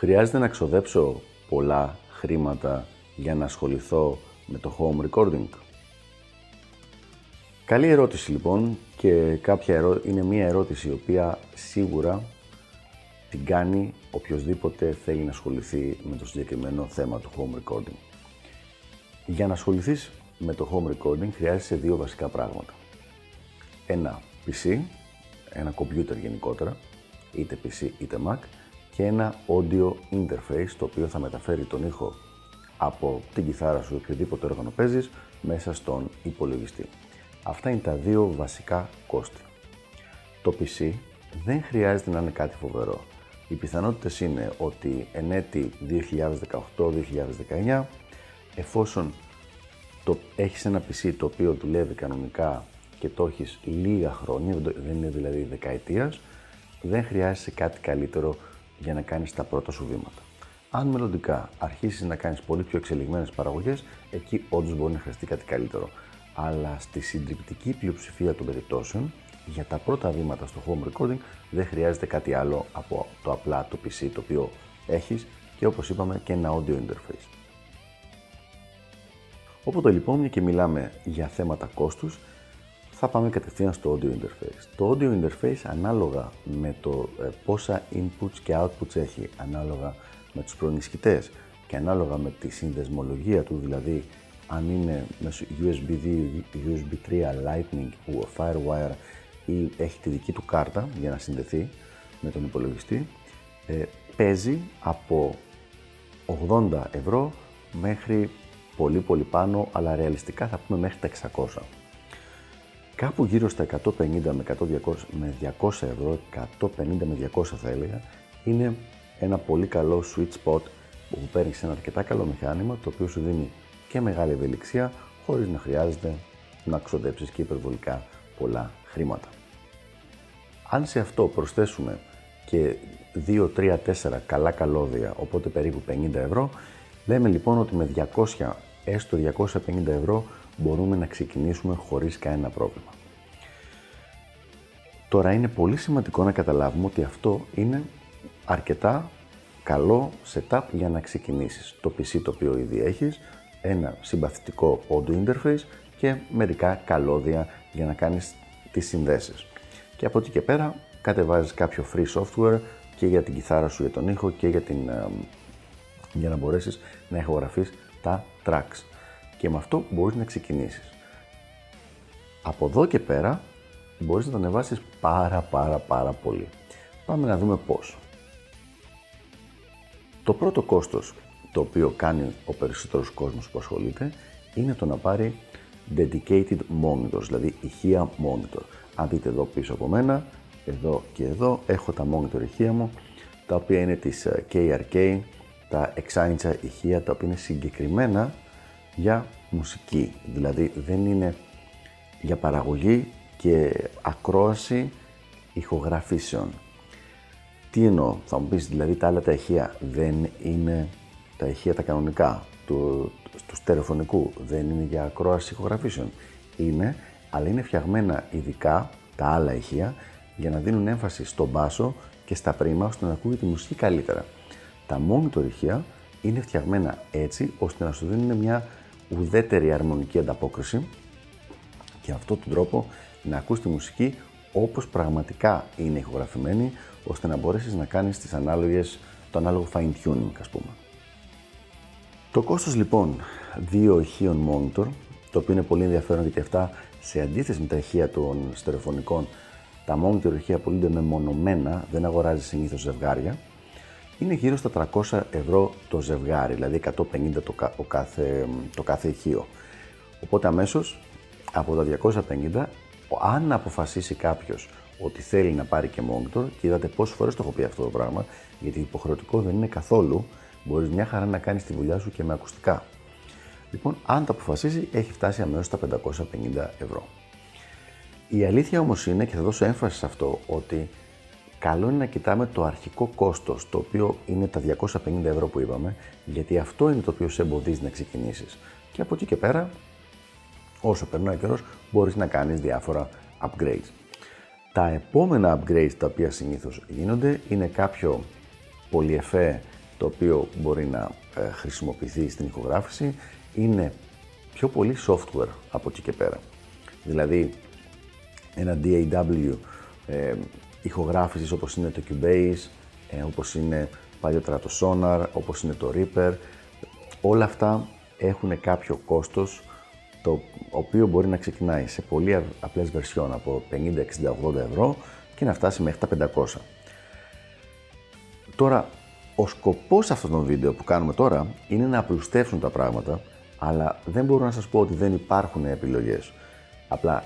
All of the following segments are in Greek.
Χρειάζεται να ξοδέψω πολλά χρήματα για να ασχοληθώ με το home recording; Καλή ερώτηση λοιπόν και κάποια είναι μια ερώτηση η οποία σίγουρα την κάνει οποιοδήποτε θέλει να ασχοληθεί με το συγκεκριμένο θέμα του home recording. Για να ασχοληθείς με το home recording χρειάζεσαι δύο βασικά πράγματα. Ένα PC, ένα computer γενικότερα, είτε PC είτε Mac και ένα audio interface το οποίο θα μεταφέρει τον ήχο από την κιθάρα σου ή οποιοδήποτε όργανο παίζεις μέσα στον υπολογιστή. Αυτά είναι τα δύο βασικά κόστη. Το PC δεν χρειάζεται να είναι κάτι φοβερό. Οι πιθανότητες είναι ότι εν έτη 2018-2019 εφόσον το, έχεις ένα PC το οποίο δουλεύει κανονικά και το έχεις λίγα χρόνια, δεν είναι δηλαδή δεκαετίας, δεν χρειάζεσαι κάτι καλύτερο για να κάνεις τα πρώτα σου βήματα. Αν μελλοντικά αρχίσεις να κάνεις πολύ πιο εξελιγμένες παραγωγές, εκεί όντως μπορεί να χρειαστεί κάτι καλύτερο. Αλλά στη συντριπτική πλειοψηφία των περιπτώσεων, για τα πρώτα βήματα στο home recording δεν χρειάζεται κάτι άλλο από το απλά το PC το οποίο έχεις και όπως είπαμε και ένα audio interface. Όποτε λοιπόν, μια και μιλάμε για θέματα κόστους, θα πάμε κατευθείαν στο audio interface. Το audio interface ανάλογα με το ε, πόσα inputs και outputs έχει, ανάλογα με τους προενισχυτές και ανάλογα με τη συνδεσμολογία του, δηλαδή αν είναι μέσω USB 2, USB 3, Lightning, Firewire ή έχει τη δική του κάρτα για να συνδεθεί με τον υπολογιστή, ε, παίζει από 80 ευρώ μέχρι πολύ πολύ πάνω, αλλά ρεαλιστικά θα πούμε μέχρι τα 600. Κάπου γύρω στα 150 με 100, με 200 ευρώ, 150 με 200 θα έλεγα, είναι ένα πολύ καλό sweet spot που παίρνεις ένα αρκετά καλό μηχάνημα το οποίο σου δίνει και μεγάλη ευελιξία χωρίς να χρειάζεται να ξοδέψεις και υπερβολικά πολλά χρήματα. Αν σε αυτό προσθέσουμε και 2, 3, 4 καλά καλώδια, οπότε περίπου 50 ευρώ, λέμε λοιπόν ότι με 200 έστω 250 ευρώ μπορούμε να ξεκινήσουμε χωρίς κανένα πρόβλημα. Τώρα είναι πολύ σημαντικό να καταλάβουμε ότι αυτό είναι αρκετά καλό setup για να ξεκινήσεις. Το PC το οποίο ήδη έχεις, ένα συμπαθητικό audio interface και μερικά καλώδια για να κάνεις τις συνδέσεις. Και από εκεί και πέρα κατεβάζεις κάποιο free software και για την κιθάρα σου για τον ήχο και για, την, για να μπορέσεις να ηχογραφείς τα tracks. Και με αυτό μπορείς να ξεκινήσεις. Από εδώ και πέρα μπορείς να το ανεβάσεις πάρα πάρα πάρα πολύ. Πάμε να δούμε πώς. Το πρώτο κόστος το οποίο κάνει ο περισσότερος κόσμος που ασχολείται είναι το να πάρει dedicated monitors, δηλαδή ηχεία monitor. Αν δείτε εδώ πίσω από μένα, εδώ και εδώ, έχω τα monitor ηχεία μου, τα οποία είναι της KRK, ε, τα 6 ηχεία, τα οποία είναι συγκεκριμένα για μουσική. Δηλαδή δεν είναι για παραγωγή και ακρόαση ηχογραφήσεων. Τι εννοώ, θα μου πεις δηλαδή τα άλλα τα ηχεία δεν είναι τα ηχεία τα κανονικά του, του στερεοφωνικού, δεν είναι για ακρόαση ηχογραφήσεων. Είναι, αλλά είναι φτιαγμένα ειδικά τα άλλα ηχεία για να δίνουν έμφαση στον μπάσο και στα πρίμα ώστε να ακούγεται τη μουσική καλύτερα. Τα monitor ηχεία είναι φτιαγμένα έτσι ώστε να σου δίνουν μια ουδέτερη αρμονική ανταπόκριση και αυτόν τον τρόπο να ακούς τη μουσική όπως πραγματικά είναι ηχογραφημένη ώστε να μπορέσεις να κάνεις τις ανάλογες, το ανάλογο fine tuning ας πούμε. Το κόστος λοιπόν δύο ηχείων monitor, το οποίο είναι πολύ ενδιαφέρον γιατί αυτά σε αντίθεση με τα ηχεία των στερεοφωνικών, τα monitor ηχεία απολύτω μεμονωμένα, δεν αγοράζει συνήθως ζευγάρια, είναι γύρω στα 300 ευρώ το ζευγάρι, δηλαδή 150 το, το, κάθε, το κάθε ηχείο. Οπότε αμέσως από τα 250, αν αποφασίσει κάποιος ότι θέλει να πάρει και monitor και είδατε πόσες φορές το έχω πει αυτό το πράγμα, γιατί υποχρεωτικό δεν είναι καθόλου. Μπορείς μια χαρά να κάνεις τη δουλειά σου και με ακουστικά. Λοιπόν, αν το αποφασίσει, έχει φτάσει αμέσως στα 550 ευρώ. Η αλήθεια όμως είναι, και θα δώσω έμφαση σε αυτό, ότι καλό είναι να κοιτάμε το αρχικό κόστος, το οποίο είναι τα 250 ευρώ που είπαμε, γιατί αυτό είναι το οποίο σε εμποδίζει να ξεκινήσεις. Και από εκεί και πέρα, όσο περνάει ο καιρός, μπορείς να κάνεις διάφορα upgrades. Τα επόμενα upgrades τα οποία συνήθως γίνονται είναι κάποιο πολυεφέ το οποίο μπορεί να ε, χρησιμοποιηθεί στην ηχογράφηση, είναι πιο πολύ software από εκεί και πέρα. Δηλαδή, ένα DAW ε, ηχογράφησης όπως είναι το Cubase, ε, όπως είναι παλιότερα το Sonar, όπως είναι το Reaper, όλα αυτά έχουν κάποιο κόστος το οποίο μπορεί να ξεκινάει σε πολύ απλές βερσιόν από 50, 60, 80 ευρώ και να φτάσει μέχρι τα 500. Τώρα, ο σκοπός αυτών των βίντεο που κάνουμε τώρα είναι να απλουστεύσουν τα πράγματα, αλλά δεν μπορώ να σας πω ότι δεν υπάρχουν επιλογές. Απλά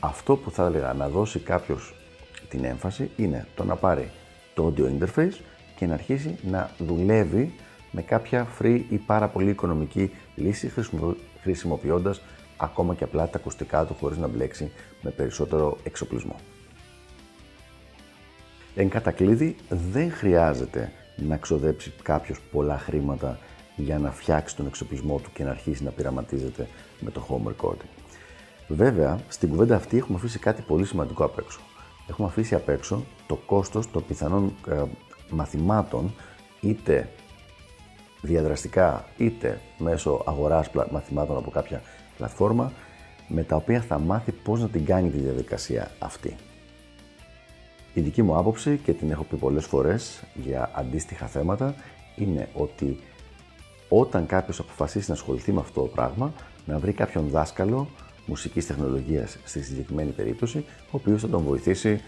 αυτό που θα έλεγα να δώσει κάποιος την έμφαση είναι το να πάρει το audio interface και να αρχίσει να δουλεύει με κάποια free ή πάρα πολύ οικονομική λύση χρησιμοποιώντας ακόμα και απλά τα ακουστικά του χωρίς να μπλέξει με περισσότερο εξοπλισμό. Εν κατακλείδη, δεν χρειάζεται να ξοδέψει κάποιος πολλά χρήματα για να φτιάξει τον εξοπλισμό του και να αρχίσει να πειραματίζεται με το home recording. Βέβαια, στην κουβέντα αυτή έχουμε αφήσει κάτι πολύ σημαντικό απ' έξω. Έχουμε αφήσει απ' έξω το κόστος των πιθανών ε, μαθημάτων είτε διαδραστικά είτε μέσω αγοράς μαθημάτων από κάποια πλατφόρμα με τα οποία θα μάθει πώς να την κάνει τη διαδικασία αυτή. Η δική μου άποψη και την έχω πει πολλές φορές για αντίστοιχα θέματα είναι ότι όταν κάποιος αποφασίσει να ασχοληθεί με αυτό το πράγμα να βρει κάποιον δάσκαλο μουσικής τεχνολογίας στη συγκεκριμένη περίπτωση ο οποίος θα τον βοηθήσει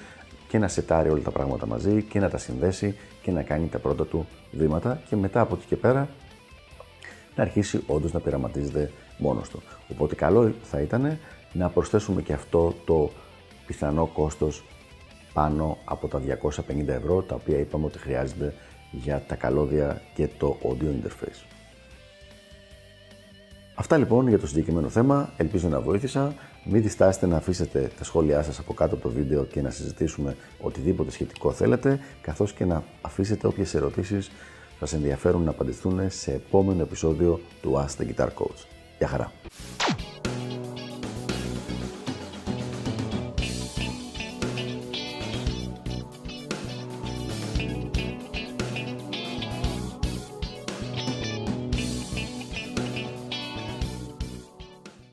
και να σετάρει όλα τα πράγματα μαζί και να τα συνδέσει και να κάνει τα πρώτα του βήματα και μετά από εκεί και πέρα να αρχίσει όντως να πειραματίζεται μόνος του. Οπότε καλό θα ήταν να προσθέσουμε και αυτό το πιθανό κόστος πάνω από τα 250 ευρώ τα οποία είπαμε ότι χρειάζεται για τα καλώδια και το audio interface. Αυτά λοιπόν για το συγκεκριμένο θέμα, ελπίζω να βοήθησα. Μην διστάσετε να αφήσετε τα σχόλιά σας από κάτω από το βίντεο και να συζητήσουμε οτιδήποτε σχετικό θέλετε, καθώς και να αφήσετε όποιες ερωτήσεις σας ενδιαφέρουν να απαντηθούν σε επόμενο επεισόδιο του Ask the Guitar Coach. Γεια χαρά!